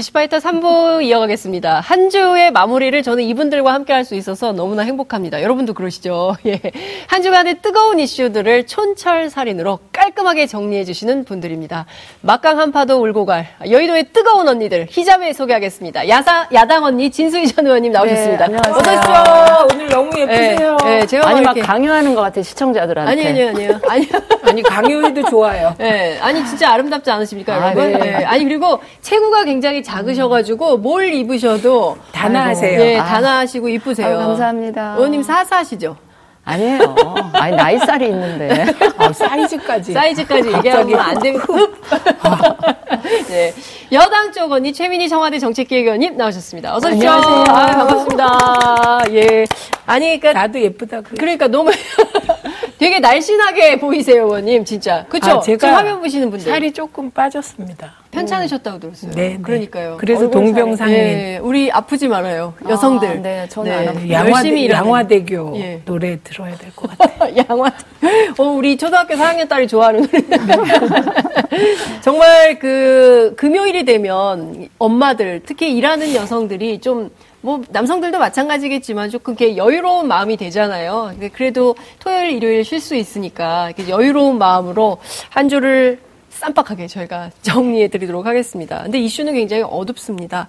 이슈파이터 3부 이어가겠습니다. 한 주의 마무리를 저는 이분들과 함께 할 수 있어서 너무나 행복합니다. 여러분도 그러시죠? 예. 한 주간의 뜨거운 이슈들을 촌철살인으로 깔끔하게 정리해 주시는 분들입니다. 막강 한파도 울고 갈 여의도의 뜨거운 언니들 히잡에 소개하겠습니다. 야사, 야당 언니 진수희 전 의원님 나오셨습니다. 네, 안녕하세요. 어서 오십시오. 오늘 너무 예쁘세요. 네, 네, 제가 아니 막막 이렇게 강요하는 것 같아 시청자들한테. 아니 아니요 아니요 아니 아니 강요해도 좋아요. 네, 아니 진짜 아름답지 않으십니까, 아, 여러분? 네. 네. 아니 그리고 체구가 굉장히 작으셔가지고 뭘 입으셔도 단아하세요. 네, 아. 단아하시고 이쁘세요. 감사합니다. 의원님 사사시죠? 아니에요. 아니 나이 살이 있는데. 어, 사이즈까지. 사이즈까지 얘기하면 안 되고. 네. 여당 쪽 언니 최민희 청와대 정책기획위원님 나오셨습니다. 어서 오십시오. 안녕하세요. 아유, 반갑습니다. 예. 아니, 그러니까 나도 예쁘다 그래. 그러니까 너무 되게 날씬하게 보이세요, 의원님, 진짜. 그쵸? 아, 제가 지금 화면 보시는 분들. 살이 조금 빠졌습니다. 편찮으셨다고 들었어요. 네, 네. 그러니까요. 그래서 얼굴 동병상련. 네, 우리 아프지 말아요. 여성들. 아, 네, 저는 안 아프고. 양화, 열심히 일하는. 양화대교 예. 노래 들어야 될 것 같아요. 양화. 어, 우리 초등학교 4학년 딸이 좋아하는 노래. 정말 그 금요일이 되면 엄마들, 특히 일하는 여성들이 좀 뭐 남성들도 마찬가지겠지만 조금 이렇게 여유로운 마음이 되잖아요. 그래도 토요일, 일요일 쉴 수 있으니까 여유로운 마음으로 한 주를 쌈박하게 저희가 정리해 드리도록 하겠습니다. 근데 이슈는 굉장히 어둡습니다.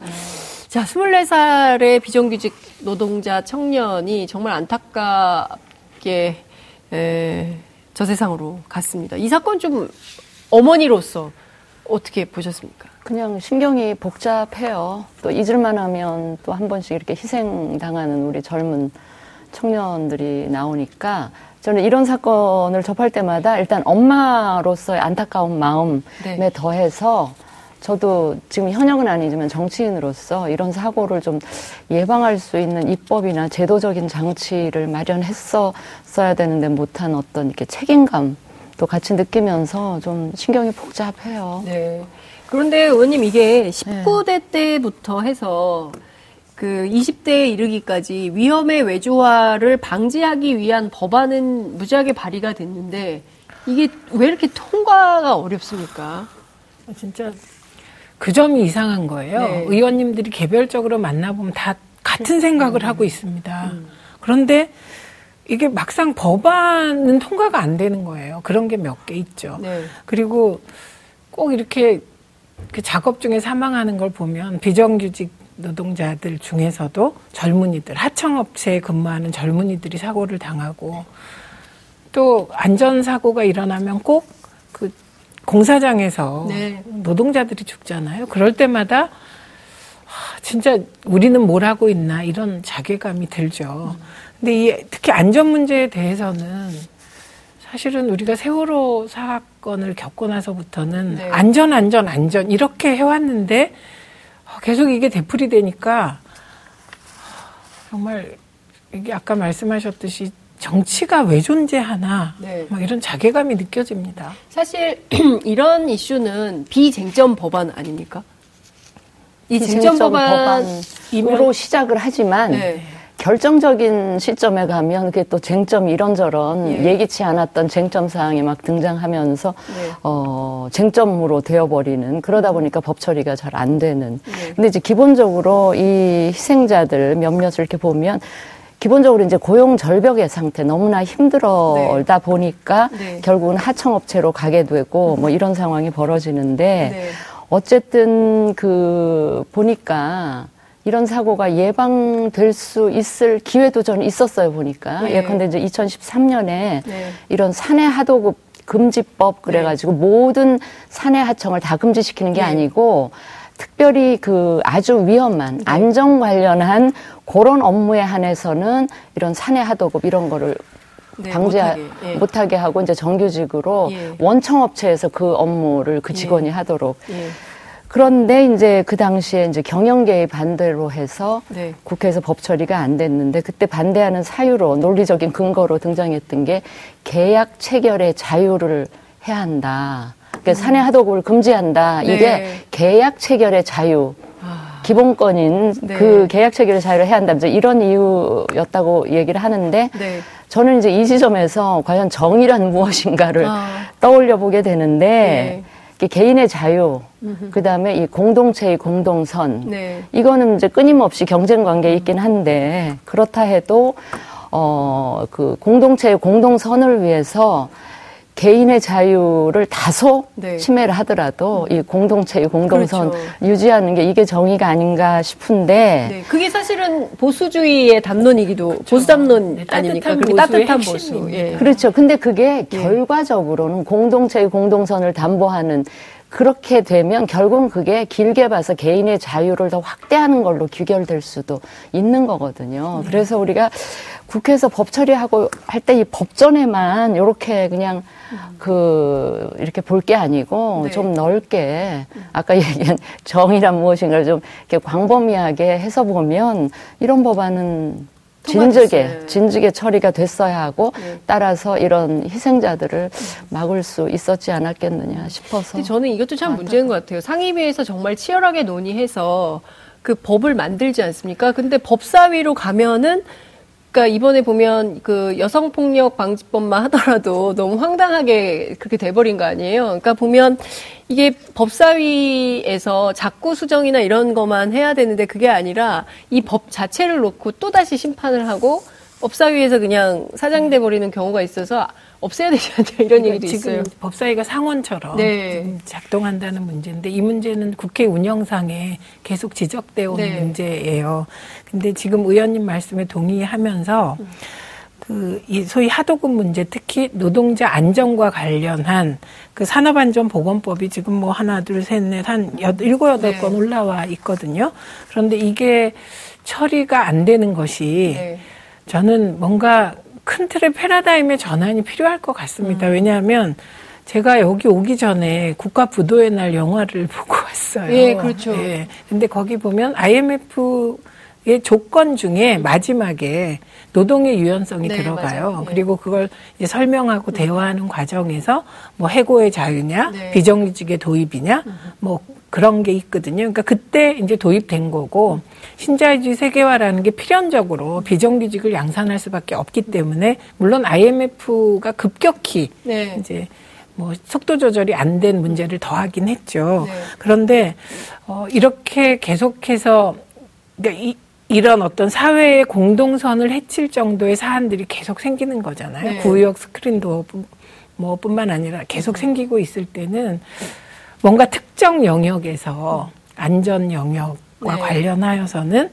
자, 24살의 비정규직 노동자 청년이 정말 안타깝게 에, 저 세상으로 갔습니다. 이 사건 좀 어머니로서 어떻게 보셨습니까? 그냥 신경이 복잡해요. 또 잊을만 하면 또 한 번씩 이렇게 희생당하는 우리 젊은 청년들이 나오니까 저는 이런 사건을 접할 때마다 일단 엄마로서의 안타까운 마음에 네. 더해서 저도 지금 현역은 아니지만 정치인으로서 이런 사고를 좀 예방할 수 있는 입법이나 제도적인 장치를 마련했었어야 되는데 못한 어떤 이렇게 책임감 도 같이 느끼면서 좀 신경이 복잡해요. 네. 그런데 의원님 이게 19대 때부터 해서 그 20대에 이르기까지 위험의 외주화를 방지하기 위한 법안은 무지하게 발의가 됐는데 이게 왜 이렇게 통과가 어렵습니까? 진짜 그 점이 이상한 거예요. 네. 의원님들이 개별적으로 만나보면 다 같은 음. 생각을 하고 있습니다. 그런데 이게 막상 법안은 통과가 안 되는 거예요. 그런 게 몇 개 있죠. 네. 그리고 꼭 이렇게 그 작업 중에 사망하는 걸 보면 비정규직 노동자들 중에서도 젊은이들, 하청업체에 근무하는 젊은이들이 사고를 당하고 또 안전사고가 일어나면 꼭 그 공사장에서 네. 노동자들이 죽잖아요. 그럴 때마다 하, 진짜 우리는 뭘 하고 있나 이런 자괴감이 들죠. 근데 이 특히 안전 문제에 대해서는 사실은 우리가 세월호 사건을 겪고 나서부터는 네. 안전, 안전, 안전 이렇게 해왔는데 어, 계속 이게 되풀이 되니까 정말 이게 아까 말씀하셨듯이 정치가 왜 존재하나 네. 막 이런 자괴감이 느껴집니다. 사실 이런 이슈는 비쟁점 법안 아닙니까? 이 쟁점 쟁점 법안 법안으로 시작을 하지만 네. 결정적인 시점에 가면 그게 또 쟁점이 이런저런 예. 예기치 않았던 쟁점 사항이 막 등장하면서 네. 어 쟁점으로 되어버리는 그러다 보니까 법 처리가 잘 안 되는. 네. 근데 이제 기본적으로 이 희생자들 몇몇을 이렇게 보면 기본적으로 이제 고용 절벽의 상태 너무나 힘들어다 보니까 네. 결국은 하청업체로 가게 되고 뭐 이런 상황이 벌어지는데 네. 어쨌든 그 보니까 이런 사고가 예방될 수 있을 기회도 저는 있었어요 보니까 네. 예컨대 이제 2013년에 네. 이런 사내 하도급 금지법 그래가지고 모든 사내 하청을 다 금지시키는 게 네. 아니고 특별히 그 아주 위험한 네. 안전 관련한 그런 업무에 한해서는 이런 사내 하도급 이런 거를 네, 방지 못하게, 예. 못하게 하고 이제 정규직으로 예. 원청업체에서 그 업무를 그 직원이 예. 하도록 예. 그런데 이제 그 당시에 이제 경영계의 반대로 해서 네. 국회에서 법 처리가 안 됐는데 그때 반대하는 사유로 논리적인 근거로 등장했던 게 계약 체결의 자유를 해야 한다. 그러니까 사내 하도급을 금지한다. 음. 네. 이게 계약 체결의 자유. 아, 기본권인 네. 그 계약 체결의 자유를 해야 한다. 이제 이런 이유였다고 얘기를 하는데 네. 저는 이제 이 지점에서 과연 정의란 무엇인가를 아. 떠올려 보게 되는데 네. 개인의 자유, 그 다음에 이 공동체의 공동선, 네. 이거는 이제 끊임없이 경쟁 관계에 있긴 한데, 그렇다 해도, 어, 그 공동체의 공동선을 위해서 개인의 자유를 다소 네. 침해를 하더라도 이 공동체의 공동선 그렇죠. 유지하는 게 이게 정의가 아닌가 싶은데, 네, 그게 사실은 보수주의의 담론이기도 보수 담론 네, 아닙니까? 그리고 보수의 따뜻한 보수. 예. 그렇죠. 근데 그게 결과적으로는 공동체의 공동선을 담보하는 그렇게 되면 결국은 그게 길게 봐서 개인의 자유를 더 확대하는 걸로 귀결될 수도 있는 거거든요. 그래서 우리가 국회에서 법 처리하고 할 때 이 법전에만 이렇게 그냥 그 이렇게 볼 게 아니고 네. 좀 넓게 아까 얘기한 정의란 무엇인가를 좀 이렇게 광범위하게 해서 보면 이런 법안은 진즉에 통과됐어요. 진즉에 처리가 됐어야 하고 네. 따라서 이런 희생자들을 막을 수 있었지 않았겠느냐 싶어서 근데 저는 이것도 참 문제인 것 같아요. 상임위에서 정말 치열하게 논의해서 그 법을 만들지 않습니까? 근데 법사위로 가면은 그러니까 이번에 보면 그 여성 폭력 방지법만 하더라도 너무 황당하게 그렇게 돼버린 거 아니에요? 그러니까 보면 이게 법사위에서 자꾸 수정이나 이런 것만 해야 되는데 그게 아니라 이 법 자체를 놓고 또 다시 심판을 하고 법사위에서 그냥 사장돼 버리는 경우가 있어서 없애야 되지 않냐 이런 얘기도 지금 있어요. 법사위가 상원처럼 네. 작동한다는 문제인데 이 문제는 국회 운영상에 계속 지적되어 오는 네. 문제예요. 근데 지금 의원님 말씀에 동의하면서 그이 소위 하도급 문제 특히 노동자 안전과 관련한 그 산업안전보건법이 지금 뭐 하나 둘 셋 넷 한 일곱 여덟 네. 건 올라와 있거든요. 그런데 이게 처리가 안 되는 것이 네. 저는 뭔가 큰 틀의 패러다임의 전환이 필요할 것 같습니다. 음. 왜냐하면 제가 여기 오기 전에 국가 부도의 날 영화를 보고 왔어요. 예, 그렇죠. 예. 근데 거기 보면 IMF의 조건 중에 마지막에 노동의 유연성이 네, 들어가요. 맞아요. 예. 그리고 그걸 이제 설명하고 대화하는 과정에서 뭐 해고의 자유냐, 네. 비정규직의 도입이냐, 뭐 그런 게 있거든요. 그러니까 그때 이제 도입된 거고 신자유주의 세계화라는 게 필연적으로 비정규직을 양산할 수밖에 없기 때문에 물론 IMF가 급격히 네. 이제 뭐 속도 조절이 안 된 문제를 더하긴 했죠. 네. 그런데 어 이렇게 계속해서 그러니까 이, 이런 어떤 사회의 공동선을 해칠 정도의 사안들이 계속 생기는 거잖아요. 네. 구역 스크린도 뭐 뿐만 아니라 계속 생기고 있을 때는 뭔가 특정 영역에서 안전 영역과 네. 관련하여서는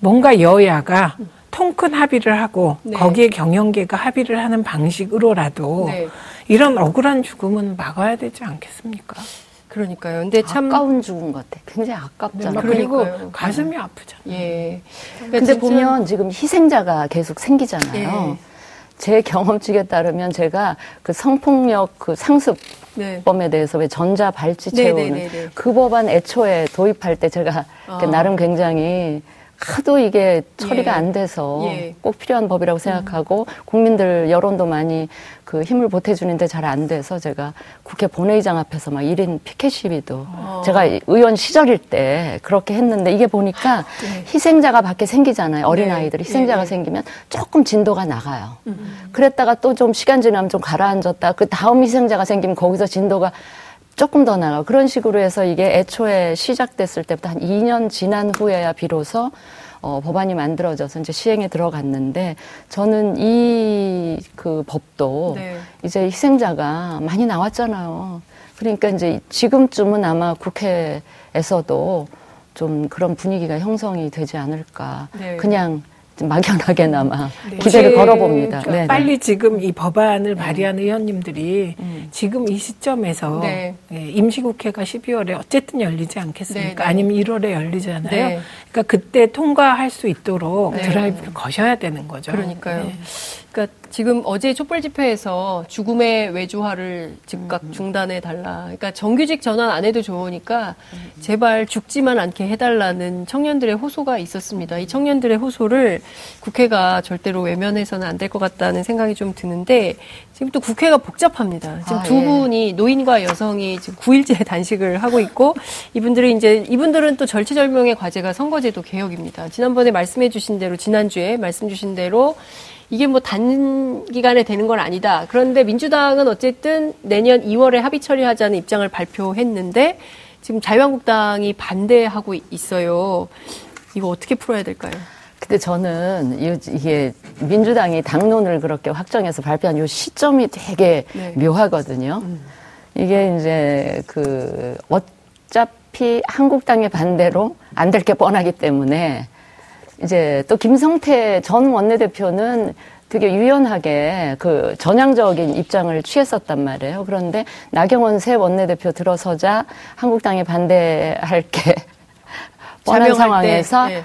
뭔가 여야가 통큰 합의를 하고 네. 거기에 경영계가 합의를 하는 방식으로라도 네. 이런 억울한 죽음은 막아야 되지 않겠습니까? 그러니까요. 근데 참 아까운 죽은 것 같아. 굉장히 네, 아깝잖아. 막 그리고 그러니까요. 가슴이 아프잖아요. 예. 그러니까 근데 진짜- 보면 지금 희생자가 계속 생기잖아요. 예. 제 경험칙에 따르면 제가 그 성폭력 그 상습 네. 법에 대해서 왜 전자 발찌 네, 채우는 네, 네, 네. 그 법안 애초에 도입할 때 제가 아. 나름 굉장히 하도 이게 처리가 예. 안 돼서 예. 꼭 필요한 법이라고 생각하고 국민들 여론도 많이 그 힘을 보태주는데 잘 안 돼서 제가 국회 본회의장 앞에서 막 1인 피켓 시위도 아. 제가 의원 시절일 때 그렇게 했는데 이게 보니까 네. 희생자가 밖에 생기잖아요. 어린 네. 아이들 희생자가 네. 생기면 조금 진도가 나가요. 음. 그랬다가 또 좀 시간 지나면 좀 가라앉았다. 그 다음 희생자가 생기면 거기서 진도가 조금 더 나가. 그런 식으로 해서 이게 애초에 시작됐을 때부터 한 2년 지난 후에야 비로소 어, 법안이 만들어져서 이제 시행에 들어갔는데 저는 이 그 법도 네. 이제 희생자가 많이 나왔잖아요. 그러니까 이제 지금쯤은 아마 국회에서도 좀 그런 분위기가 형성이 되지 않을까. 네. 그냥 막연하게나마 네. 기대를 제- 걸어봅니다. 네, 네. 빨리 지금 이 법안을 발의한 의원님들이 지금 이 시점에서 네. 예, 임시국회가 12월에 어쨌든 열리지 않겠습니까? 네, 네. 아니면 1월에 열리잖아요. 네. 그러니까 그때 통과할 수 있도록 네. 드라이브를 거셔야 되는 거죠. 그러니까요. 네. 그러니까 지금 어제 촛불 집회에서 죽음의 외주화를 즉각 중단해 달라. 그러니까 정규직 전환 안 해도 좋으니까 제발 죽지만 않게 해달라는 청년들의 호소가 있었습니다. 이 청년들의 호소를 국회가 절대로 외면해서는 안 될 것 같다는 생각이 좀 드는데 지금 또 국회가 복잡합니다. 지금 아, 두 예. 분이 노인과 여성이 지금 9일째 단식을 하고 있고 이분들은 이제 이분들은 또 절체절명의 과제가 선거제도 개혁입니다. 지난번에 말씀해 주신 대로 지난주에 말씀 주신 대로 이게 뭐 단기간에 되는 건 아니다. 그런데 민주당은 어쨌든 내년 2월에 합의 처리하자는 입장을 발표했는데 지금 자유한국당이 반대하고 있어요. 이거 어떻게 풀어야 될까요? 근데 저는 이게 민주당이 당론을 그렇게 확정해서 발표한 이 시점이 되게 네. 묘하거든요. 음. 이게 이제 그 어차피 한국당의 반대로 안 될 게 뻔하기 때문에 이제 또 김성태 전 원내대표는 되게 유연하게 그 전향적인 입장을 취했었단 말이에요. 그런데 나경원 새 원내대표 들어서자 한국당에 반대할 게 뻔한 상황에서 네.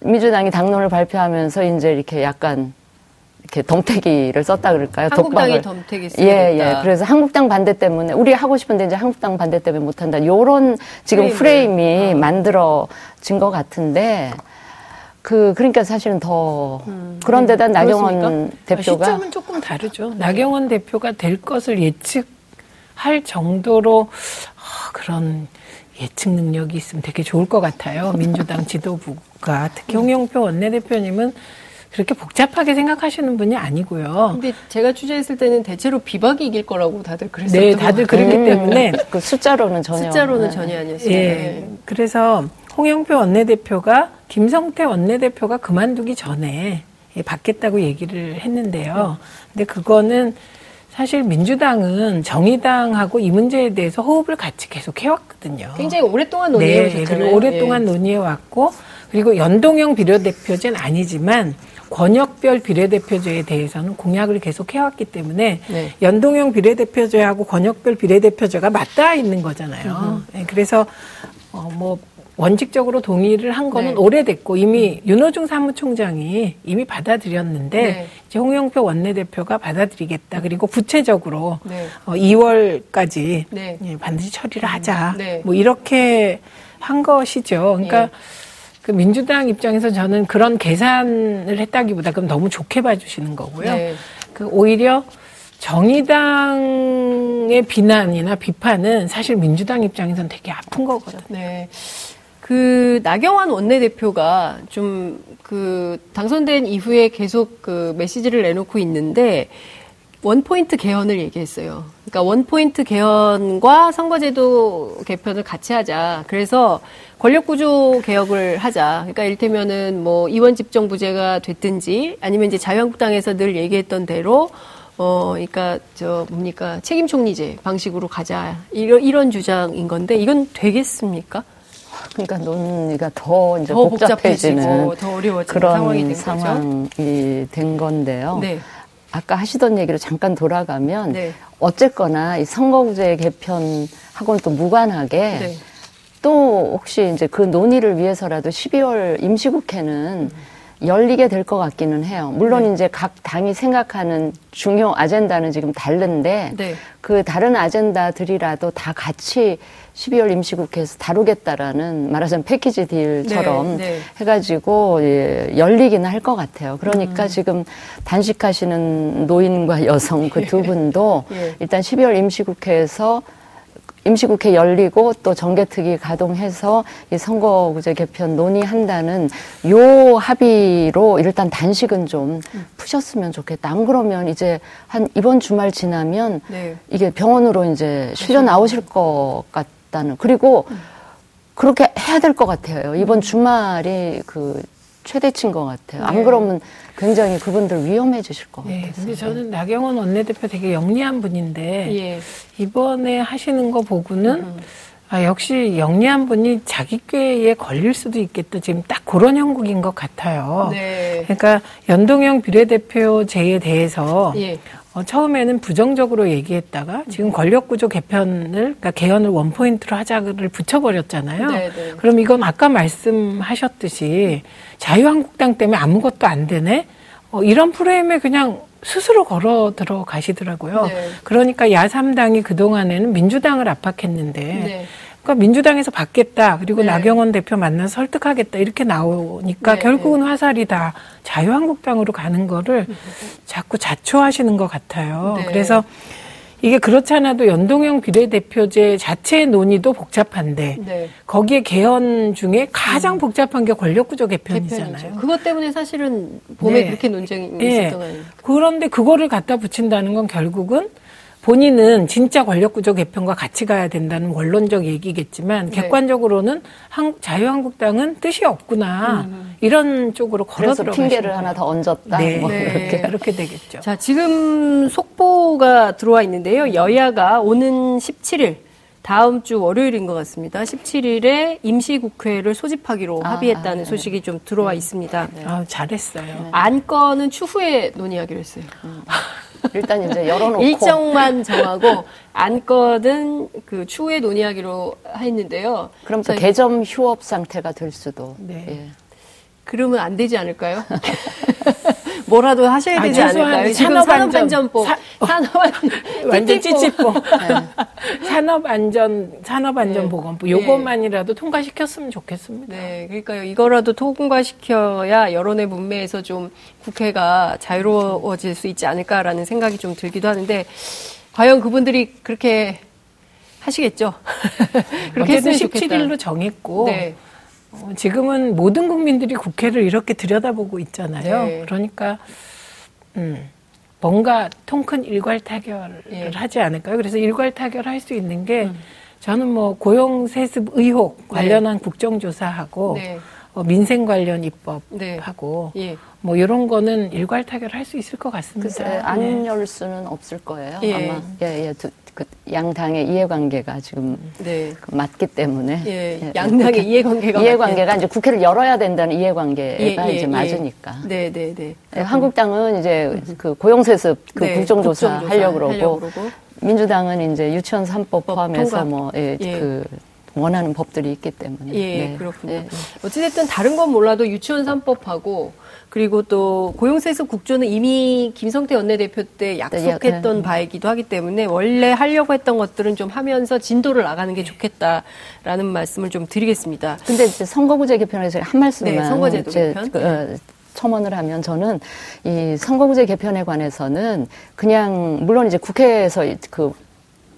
민주당이 당론을 발표하면서 이제 이렇게 약간 이렇게 덤태기를 썼다 그럴까요? 한국당이 덤태기 쓰 예, 예. 그래서 한국당 반대 때문에 우리 하고 싶은데 이제 한국당 반대 때문에 못 한다. 요런 지금 프레임이, 프레임이 어. 만들어진 것 같은데 그 그러니까 사실은 더 음, 그런데다 네. 나경원 그렇습니까? 대표가 시점은 조금 다르죠. 네. 나경원 대표가 될 것을 예측할 정도로 아, 그런 예측 능력이 있으면 되게 좋을 것 같아요. 민주당 지도부가 특히 홍영표 원내대표님은 그렇게 복잡하게 생각하시는 분이 아니고요. 근데 제가 취재했을 때는 대체로 비박이 이길 거라고 다들 그랬었던 네, 다들 그랬기 때문에 그 숫자로는 전혀 숫자로는 전혀 아니었어요. 예. 네. 그래서 홍영표 원내대표가 김성태 원내대표가 그만두기 전에 받겠다고 얘기를 했는데요. 근데 그거는 사실 민주당은 정의당하고 이 문제에 대해서 호흡을 같이 계속 해왔거든요. 굉장히 오랫동안 논의해 네, 그리고 오랫동안 예. 논의해 왔고 그리고 연동형 비례대표제는 아니지만 권역별 비례대표제에 대해서는 공약을 계속 해왔기 때문에 네. 연동형 비례대표제하고 권역별 비례대표제가 맞닿아 있는 거잖아요. 네, 그래서 어, 뭐 원칙적으로 동의를 한 거는 네. 오래됐고 이미 음. 윤호중 사무총장이 이미 받아들였는데 네. 이제 홍영표 원내대표가 받아들이겠다 그리고 구체적으로 네. 어, 2월까지 네. 예, 반드시 처리를 하자 네. 뭐 이렇게 한 것이죠. 그러니까 네. 그 민주당 입장에서 저는 그런 계산을 했다기보다 그럼 너무 좋게 봐주시는 거고요. 그 오히려 정의당의 비난이나 비판은 사실 민주당 입장에서는 되게 아픈 거거든요. 네. 그 나경원 원내대표가 좀 그 당선된 이후에 계속 그 메시지를 내놓고 있는데 원포인트 개헌을 얘기했어요. 그러니까 원포인트 개헌과 선거제도 개편을 같이 하자. 그래서 권력구조 개혁을 하자. 그러니까 이를테면은 뭐 이원 집정부제가 됐든지 아니면 이제 자유한국당에서 늘 얘기했던 대로 어, 그러니까 저 뭡니까 책임 총리제 방식으로 가자. 이런 이런 주장인 건데 이건 되겠습니까? 그러니까 논의가 더 이제 더 복잡해지는 더 어려워지는 그런 상황이 된, 된 건데요. 네. 아까 하시던 얘기로 잠깐 돌아가면 네. 어쨌거나 이 선거구제 개편하고는 또 무관하게 네. 또 혹시 이제 그 논의를 위해서라도 12월 임시국회는 음. 열리게 될 것 같기는 해요. 물론 네. 이제 각 당이 생각하는 중요 아젠다는 지금 다른데 네. 그 다른 아젠다들이라도 다 같이 12월 임시국회에서 다루겠다라는 말하자면 패키지 딜처럼 네, 네. 해가지고 예, 열리기는 할 것 같아요. 그러니까 음. 지금 단식하시는 노인과 여성 그 두 분도 예. 일단 12월 임시국회에서 임시국회 열리고 또 정개특위 가동해서 이 선거구제 개편 논의한다는 요 합의로 일단 단식은 좀 음. 푸셨으면 좋겠다. 안 그러면 이제 한 이번 주말 지나면 네. 이게 병원으로 이제 실려 나오실 것 같다는 그리고 음. 그렇게 해야 될 것 같아요. 이번 음. 주말이 그 최대치인 것 같아요. 안 네. 그러면 굉장히 그분들 위험해 지실 것 네, 같아요. 근데 저는 나경원 원내대표 되게 영리한 분인데 예. 이번에 하시는 거 보고는 음. 아, 역시 영리한 분이 자기 꾀에 걸릴 수도 있겠다. 지금 딱 그런 형국인 것 같아요. 네. 그러니까 연동형 비례대표제에 대해서 예. 어, 처음에는 부정적으로 얘기했다가 지금 권력구조 개편을 그러니까 개헌을 원 포인트로 하자를 붙여버렸잖아요. 네네. 네. 그럼 이건 아까 말씀하셨듯이 자유한국당 때문에 아무것도 안 되네. 어, 이런 프레임에 그냥 스스로 걸어 들어가시더라고요. 네. 그러니까 야삼당이 그동안에는 민주당을 압박했는데 네. 그러니까 민주당에서 받겠다. 그리고 네. 나경원 대표 만나서 설득하겠다. 이렇게 나오니까 네. 결국은 화살이 다 자유한국당으로 가는 거를 자꾸 자초하시는 것 같아요. 네. 그래서 이게 그렇잖아도 연동형 비례대표제 자체 논의도 복잡한데 네. 거기에 개헌 중에 가장 복잡한 게 권력구조 개편이잖아요. 개편이죠. 그것 때문에 사실은 봄에 네. 그렇게 논쟁이 예. 있었던 거 아니에요? 그런데 그거를 갖다 붙인다는 건 결국은 본인은 진짜 권력구조 개편과 같이 가야 된다는 원론적 얘기겠지만 네. 객관적으로는 한, 자유한국당은 뜻이 없구나 음. 이런 쪽으로 걸어 그래서 들어가신 핑계를. 하나 더 얹었다. 네. 뭐 네. 이렇게. 그렇게 되겠죠. 자, 지금 속보가 들어와 있는데요. 여야가 오는 17일, 다음 주 월요일인 것 같습니다. 17일에 임시국회를 소집하기로 아, 합의했다는 아, 네. 소식이 좀 들어와 있습니다. 아, 잘했어요. 안건은 추후에 논의하기로 했어요. 일단 이제 열어놓고 일정만 정하고 안건은 그 추후에 논의하기로 했는데요. 그럼 또 자, 개점 휴업 상태가 될 수도. 네. 예. 그러면 안 되지 않을까요? 뭐라도 하셔야 아, 되지 최소한 않을까요? 지금 산업안전. 산업안전법, 사- 산업안 완전 띠띠뽀. 찌찌뽕. 산업안전, 산업안전보건법. 요것만이라도 통과시켰으면 좋겠습니다. 네, 그러니까요. 이거라도 통과시켜야 여론의 문매에서 좀 국회가 자유로워질 수 있지 않을까라는 생각이 좀 들기도 하는데, 과연 그분들이 그렇게 하시겠죠? 그렇게 했으면 좋겠다. 17일로 정했고, 네. 어, 지금은 모든 국민들이 국회를 이렇게 들여다보고 있잖아요. 네. 그러니까, 음, 뭔가 통큰 일괄 타결을 예. 음. 하지 않을까요? 그래서 일괄 타결할 수 있는 게, 저는 뭐 고용 세습 의혹 관련한 국정조사하고, 네. 어, 민생 관련 네. 입법하고, 예. 뭐 이런 거는 일괄 타결할 수 있을 것 같습니다. 글쎄 네. 안열 수는 없을 거예요. 예. 아마 예, 예. 두, 그 양당의 이해관계가 지금 네. 그 맞기 때문에 예. 양당의 이해관계가. 이해관계가 이제 국회를 열어야 된다는 이해관계가 예, 예, 이제 예. 맞으니까. 네, 네, 네. 예, 한국당은 이제 그 고용세습 그 네, 국정조사, 국정조사 하려고 그러고. 민주당은 이제 유치원 3법 법 포함해서. 뭐, 예, 예. 그 원하는 법들이 있기 때문에. 예, 네. 그렇군요. 예. 어찌됐든 다른 건 몰라도 유치원 3법하고 그리고 또 고용세습 국조는 이미 김성태 원내대표 때 약속했던 네. 바이기도 하기 때문에 원래 하려고 했던 것들은 좀 하면서 진도를 나가는 게 좋겠다라는 말씀을 좀 드리겠습니다. 근데 선거구제 개편에서 한 말씀만 네, 선거제도 개편. 그, 어, 첨언을 하면 저는 이 선거구제 개편에 관해서는 그냥 물론 이제 국회에서 이- 그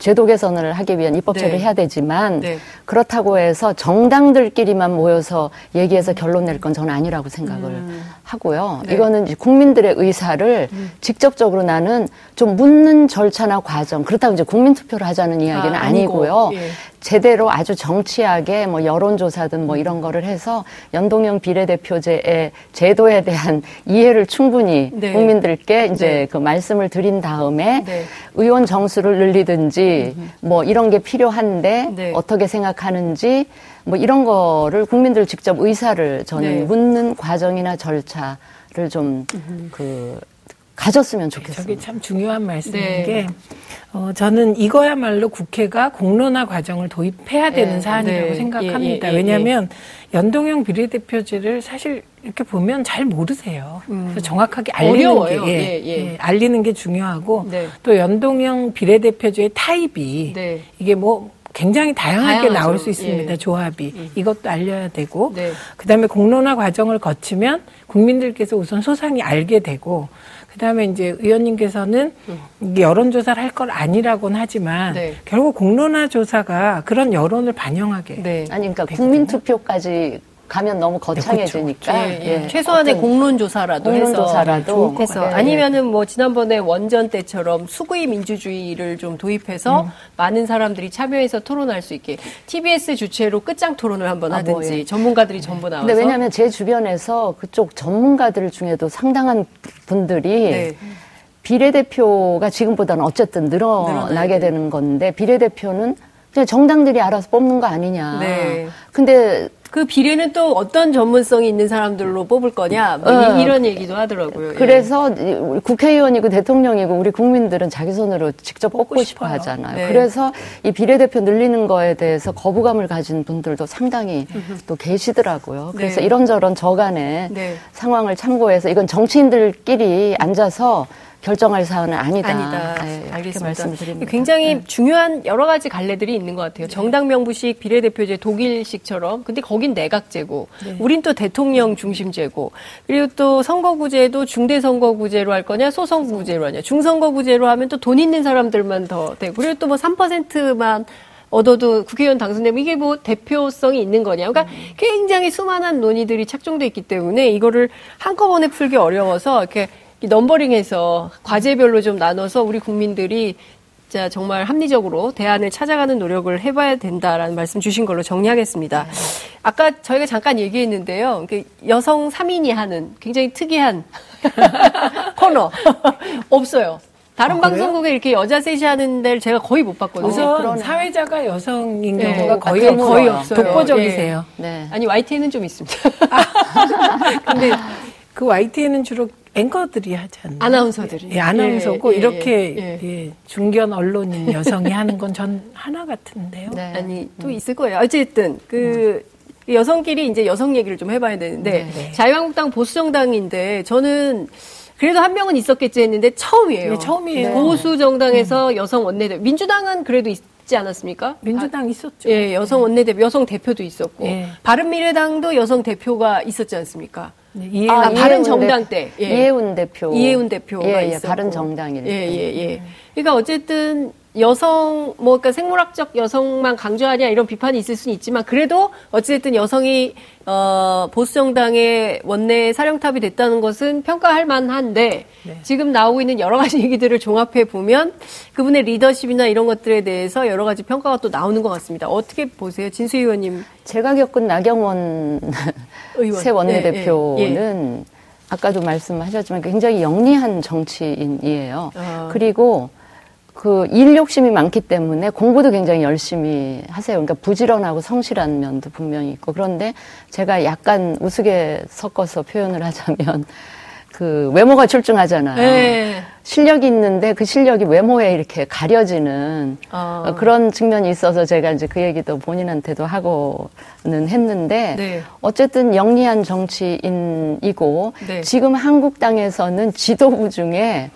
제도 개선을 하기 위한 입법 처리를 네. 해야 되지만 네. 그렇다고 해서 정당들끼리만 모여서 얘기해서 결론 낼 건 저는 아니라고 생각을 하고요. 네. 이거는 이제 국민들의 의사를 직접적으로 나는 좀 묻는 절차나 과정 그렇다고 이제 국민 투표를 하자는 이야기는 아, 아니고요. 예. 제대로 아주 정치하게 뭐 여론조사든 뭐 이런 거를 해서 연동형 비례대표제의 제도에 대한 이해를 충분히 네. 국민들께 이제 네. 그 말씀을 드린 다음에 네. 의원 정수를 늘리든지 뭐 이런 게 필요한데 네. 어떻게 생각하는지 뭐 이런 거를 국민들 직접 의사를 저는 네. 묻는 과정이나 절차를 좀그 가졌으면 좋겠습니다. 저게 참 중요한 말씀인 네. 게, 어, 저는 이거야말로 국회가 공론화 과정을 도입해야 되는 네. 사안이라고 네. 생각합니다. 예, 예, 예, 왜냐하면 연동형 비례대표제를 사실 이렇게 보면 잘 모르세요. 그래서 정확하게 알리는 음. 어려워요. 게, 예, 예, 예. 예, 알리는 게 중요하고, 네. 또 연동형 비례대표제의 타입이 네. 이게 뭐 굉장히 다양하게 다양하죠. 나올 수 있습니다. 예. 조합이. 이것도 알려야 되고, 네. 그다음에 공론화 과정을 거치면 국민들께서 우선 소상히 알게 되고 그다음에 이제 의원님께서는 이게 여론조사를 할건 아니라고는 하지만 네. 결국 공론화 조사가 그런 여론을 반영하게 네. 아니 그러니까 되거든요. 국민 투표까지 가면 너무 거창해지니까 예, 예. 예. 최소한의 어떤 공론 조사라도 공론조사라도 해서, 해서 예, 예. 아니면은 뭐 지난번에 원전 때처럼 수구의 민주주의를 좀 도입해서 음. 많은 사람들이 참여해서 토론할 수 있게 TBS 주최로 끝장 토론을 한번 아, 하든지 뭐, 예. 전문가들이 전부 나와서 근데 왜냐하면 제 주변에서 그쪽 전문가들 중에도 상당한 분들이 네. 비례대표가 지금보다는 어쨌든 늘어나게 돼. 되는 건데 비례대표는 그냥 정당들이 알아서 뽑는 거 아니냐. 네. 근데 그 비례는 또 어떤 전문성이 있는 사람들로 뽑을 거냐 뭐 어. 이, 런 얘기도 하더라고요. 예. 그래서 이 우리 국회의원이고 대통령이고 우리 국민들은 자기 손으로 직접 뽑고, 뽑고 싶어. 하잖아요. 네. 그래서 이 비례대표 늘리는 거에 대해서 거부감을 가진 분들도 상당히 또 계시더라고요. 그래서 네. 이런저런 저간의 네. 상황을 참고해서 이건 정치인들끼리 앉아서 결정할 사안은 아니다. 아니다. 네, 이렇게 알겠습니다. 말씀드립니다. 굉장히 네. 중요한 여러 가지 갈래들이 있는 것 같아요. 정당 명부식, 비례대표제, 독일식처럼. 근데 거긴 내각제고, 우린 또 대통령 중심제고, 그리고 또 선거구제도 중대선거구제로 할 거냐, 소선거구제로 하냐. 중선거구제로 하면 또 돈 있는 사람들만 더 되고, 그리고 또 뭐 3%만 얻어도 국회의원 당선되면 이게 뭐 대표성이 있는 거냐. 그러니까 굉장히 수많은 논의들이 착종돼 있기 때문에 이거를 한꺼번에 풀기 어려워서 이렇게 이 넘버링해서 과제별로 좀 나눠서 우리 국민들이 자 정말 합리적으로 대안을 찾아가는 노력을 해봐야 된다라는 말씀 주신 걸로 정리하겠습니다. 아까 저희가 잠깐 얘기했는데요. 그 여성 3인이 하는 굉장히 특이한 코너 없어요. 다른 아? 방송국에 이렇게 여자 셋이 하는 데를 제가 거의 못 봤거든요. 우선 그러네. 사회자가 여성인 네, 경우가 거의 드물어요. 없어요. 거의 없어요. 독보적이세요. 네. 아니 YTN은 좀 있습니다. 근데 그 YTN은 주로 앵커들이 하지 않나요? 아나운서들이. 예, 아나운서고 예, 예, 이렇게 예. 예, 중견 언론인 여성이 하는 건 전 하나 같은데요. 네. 아니 또 있을 거예요. 어쨌든 그 여성끼리 이제 여성 얘기를 좀 해봐야 되는데 네. 자유한국당 보수정당인데 저는 그래도 한 명은 있었겠지 했는데 처음이에요. 네, 처음이에요. 보수 정당에서 여성 원내대표 민주당은 그래도 있지 않았습니까? 민주당 있었죠. 예, 여성 원내대표, 여성 대표도 있었고 예. 바른미래당도 여성 대표가 있었지 않습니까? 네, 이해는 아, 이해운 바른 대- 정당 때. 예. 이해운 대표. 이해운 대표가 예, 예. 바른 정당일 예, 때. 예, 예. 그러니까 어쨌든 여성 뭐 그러니까 생물학적 여성만 강조하냐 이런 비판이 있을 수는 있지만 그래도 어쨌든 여성이 어 보수 정당의 원내 사령탑이 됐다는 것은 평가할 만한데 네. 지금 나오고 있는 여러 가지 얘기들을 종합해 보면 그분의 리더십이나 이런 것들에 대해서 여러 가지 평가가 또 나오는 것 같습니다. 어떻게 보세요, 진수 의원님? 제가 겪은 나경원 의원. 새 원내대표는 예, 예, 아까도 말씀하셨지만 굉장히 영리한 정치인이에요. 아. 그리고 그 일 욕심이 많기 때문에 공부도 굉장히 열심히 하세요. 그러니까 부지런하고 성실한 면도 분명히 있고 그런데 제가 약간 우스개 섞어서 표현을 하자면 그 외모가 출중하잖아요. 예. 실력이 있는데 그 실력이 외모에 이렇게 가려지는 아. 어, 그런 측면이 있어서 제가 이제 그 얘기도 본인한테도 하고는 했는데 네. 어쨌든 영리한 정치인이고 네. 지금 한국 당에서는 지도부 중에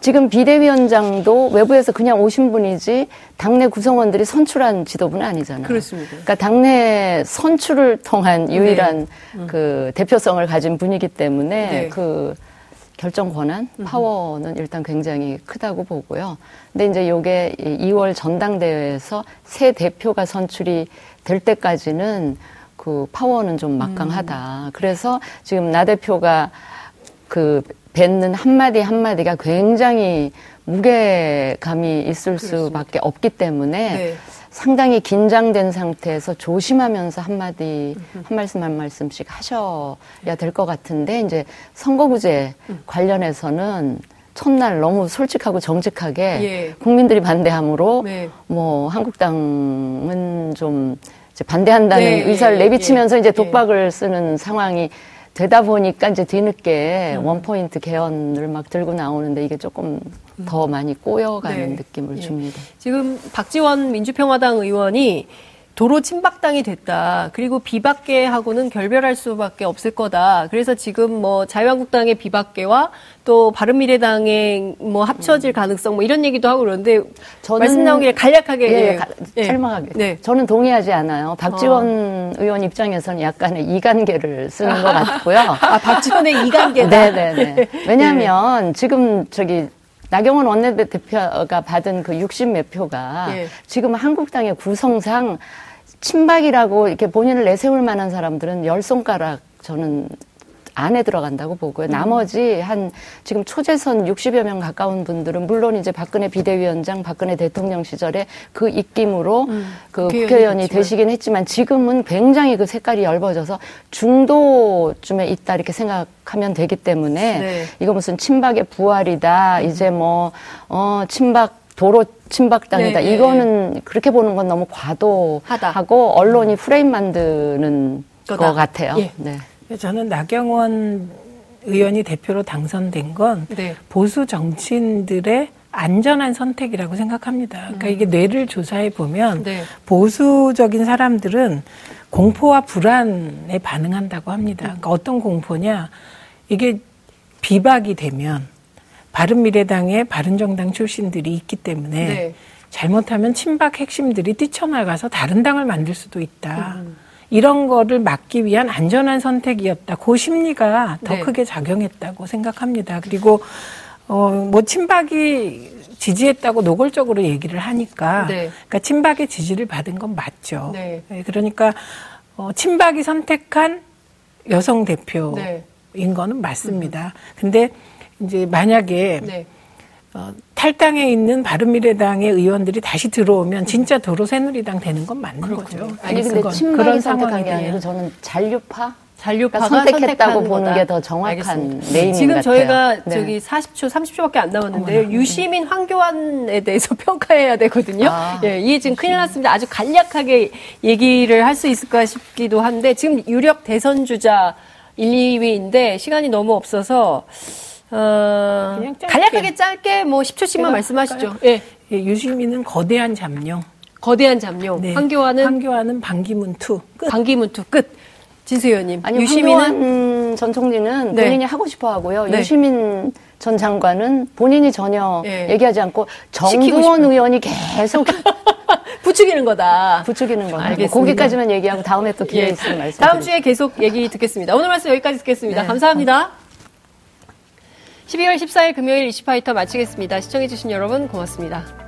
지금 비대위원장도 외부에서 그냥 오신 분이지 당내 구성원들이 선출한 지도부는 아니잖아요. 그렇습니다. 그러니까 당내 선출을 통한 유일한 네. 그 대표성을 가진 분이기 때문에 네. 그 결정 권한, 파워는 일단 굉장히 크다고 보고요. 근데 이제 요게 2월 전당대회에서 새 대표가 선출이 될 때까지는 그 파워는 좀 막강하다. 그래서 지금 나 대표가 그 뱉는 한마디 한마디가 굉장히 무게감이 있을 수밖에 없기 때문에 네. 상당히 긴장된 상태에서 조심하면서 한마디, 한 말씀 한 말씀씩 하셔야 될 것 같은데, 이제 선거구제 관련해서는 첫날 너무 솔직하고 정직하게 예. 국민들이 반대함으로 네. 뭐 한국당은 좀 이제 반대한다는 네, 의사를 예, 내비치면서 예, 이제 예. 독박을 쓰는 상황이 되다 보니까 이제 뒤늦게 음. 원포인트 개헌을 막 들고 나오는데 이게 조금 더 많이 꼬여가는 네. 느낌을 예. 줍니다. 지금 박지원 민주평화당 의원이 도로 침박당이 됐다. 그리고 비박계하고는 결별할 수밖에 없을 거다. 그래서 지금 뭐 자유한국당의 비박계와 또 바른미래당의 뭐 합쳐질 가능성 뭐 이런 얘기도 하고 그러는데 저는- 말씀 나온 길에 간략하게 예, 예. 가- 예. 설명하게. 네. 저는 동의하지 않아요. 박지원 의원 입장에서는 약간의 이간계를 쓰는 것 같고요. 아 박지원의 이간계다. 네네네. 왜냐하면 지금 저기 나경원 원내대표가 받은 그 60 몇 표가 예. 지금 한국당의 구성상 친박이라고 이렇게 본인을 내세울 만한 사람들은 열 손가락 저는 안에 들어간다고 보고요. 나머지 한 지금 초재선 60여 명 가까운 분들은 물론 이제 박근혜 비대위원장, 박근혜 대통령 시절에 그 입김으로 그 국회의원이. 되시긴 했지만 지금은 굉장히 그 색깔이 엷어져서 중도쯤에 있다 이렇게 생각하면 되기 때문에 네. 이거 무슨 친박의 부활이다. 이제 뭐, 어, 친박, 도로 친박당이다. 네, 네, 이거는 그렇게 보는 건 너무. 과도하고 언론이 프레임 만드는 거다. 것 같아요. 예. 네. 저는 나경원 의원이 대표로 당선된 건 네. 보수 정치인들의 안전한 선택이라고 생각합니다. 그러니까 이게 뇌를 조사해 보면 네. 보수적인 사람들은 공포와 불안에 반응한다고 합니다. 그러니까 어떤 공포냐? 이게 비박이 되면 바른미래당의 바른정당 출신들이 있기 때문에 네. 잘못하면 친박 핵심들이 뛰쳐나가서 다른 당을 만들 수도 있다. 이런 거를 막기 위한 안전한 선택이었다. 그 심리가 더 네. 크게 작용했다고 생각합니다. 그리고 어 뭐 친박이 지지했다고 노골적으로 얘기를 하니까 네. 그러니까 친박의 지지를 받은 건 맞죠. 네. 네, 그러니까 어 친박이 선택한 여성 대표인 네. 거는 맞습니다. 근데 이제 만약에 네. 어, 탈당에 있는 바른미래당의 의원들이 다시 들어오면 진짜 도로 새누리당 되는 건 맞는 거죠. 아니 근데 친박이 그런 선택한 상황이 게 아니고. 저는 잔류파 잔류파가 그러니까 선택했다고 보는. 게 더 정확한 지금 같아요. 저희가 네. 저기 40초, 30초밖에 안 남았는데요. 유시민, 황교안에 대해서 평가해야 되거든요. 아, 예, 이게 지금 큰일 났습니다. 아주 간략하게 얘기를 할 수 있을까 싶기도 한데 지금 유력 대선 주자 1, 2위인데 시간이 너무 없어서 어, 그냥 짧게. 간략하게 짧게 뭐 10초씩만 제가 말씀하시죠. 할까요? 예. 예, 유시민은 거대한 잠룡. 거대한 잠룡. 네. 황교안은 황교안은 반기문 two. 끝. 반기문 two 끝. 진수희 의원님. 아니 유시민은 황교안 전 총리는 네. 본인이 하고 싶어 하고요. 네. 유시민 전 장관은 본인이 전혀 예. 얘기하지 않고 시키고 정두원. 의원이 계속 부추기는 거다. 부추기는 거예요. 알겠습니다. 뭐 거기까지만 얘기하고 다음에 또 기회 예. 있으면 말씀. 다음 주에 계속 얘기 듣겠습니다. 오늘 말씀 여기까지 듣겠습니다. 네. 감사합니다. 12월 14일 금요일 이슈파이터 마치겠습니다. 시청해주신 여러분 고맙습니다.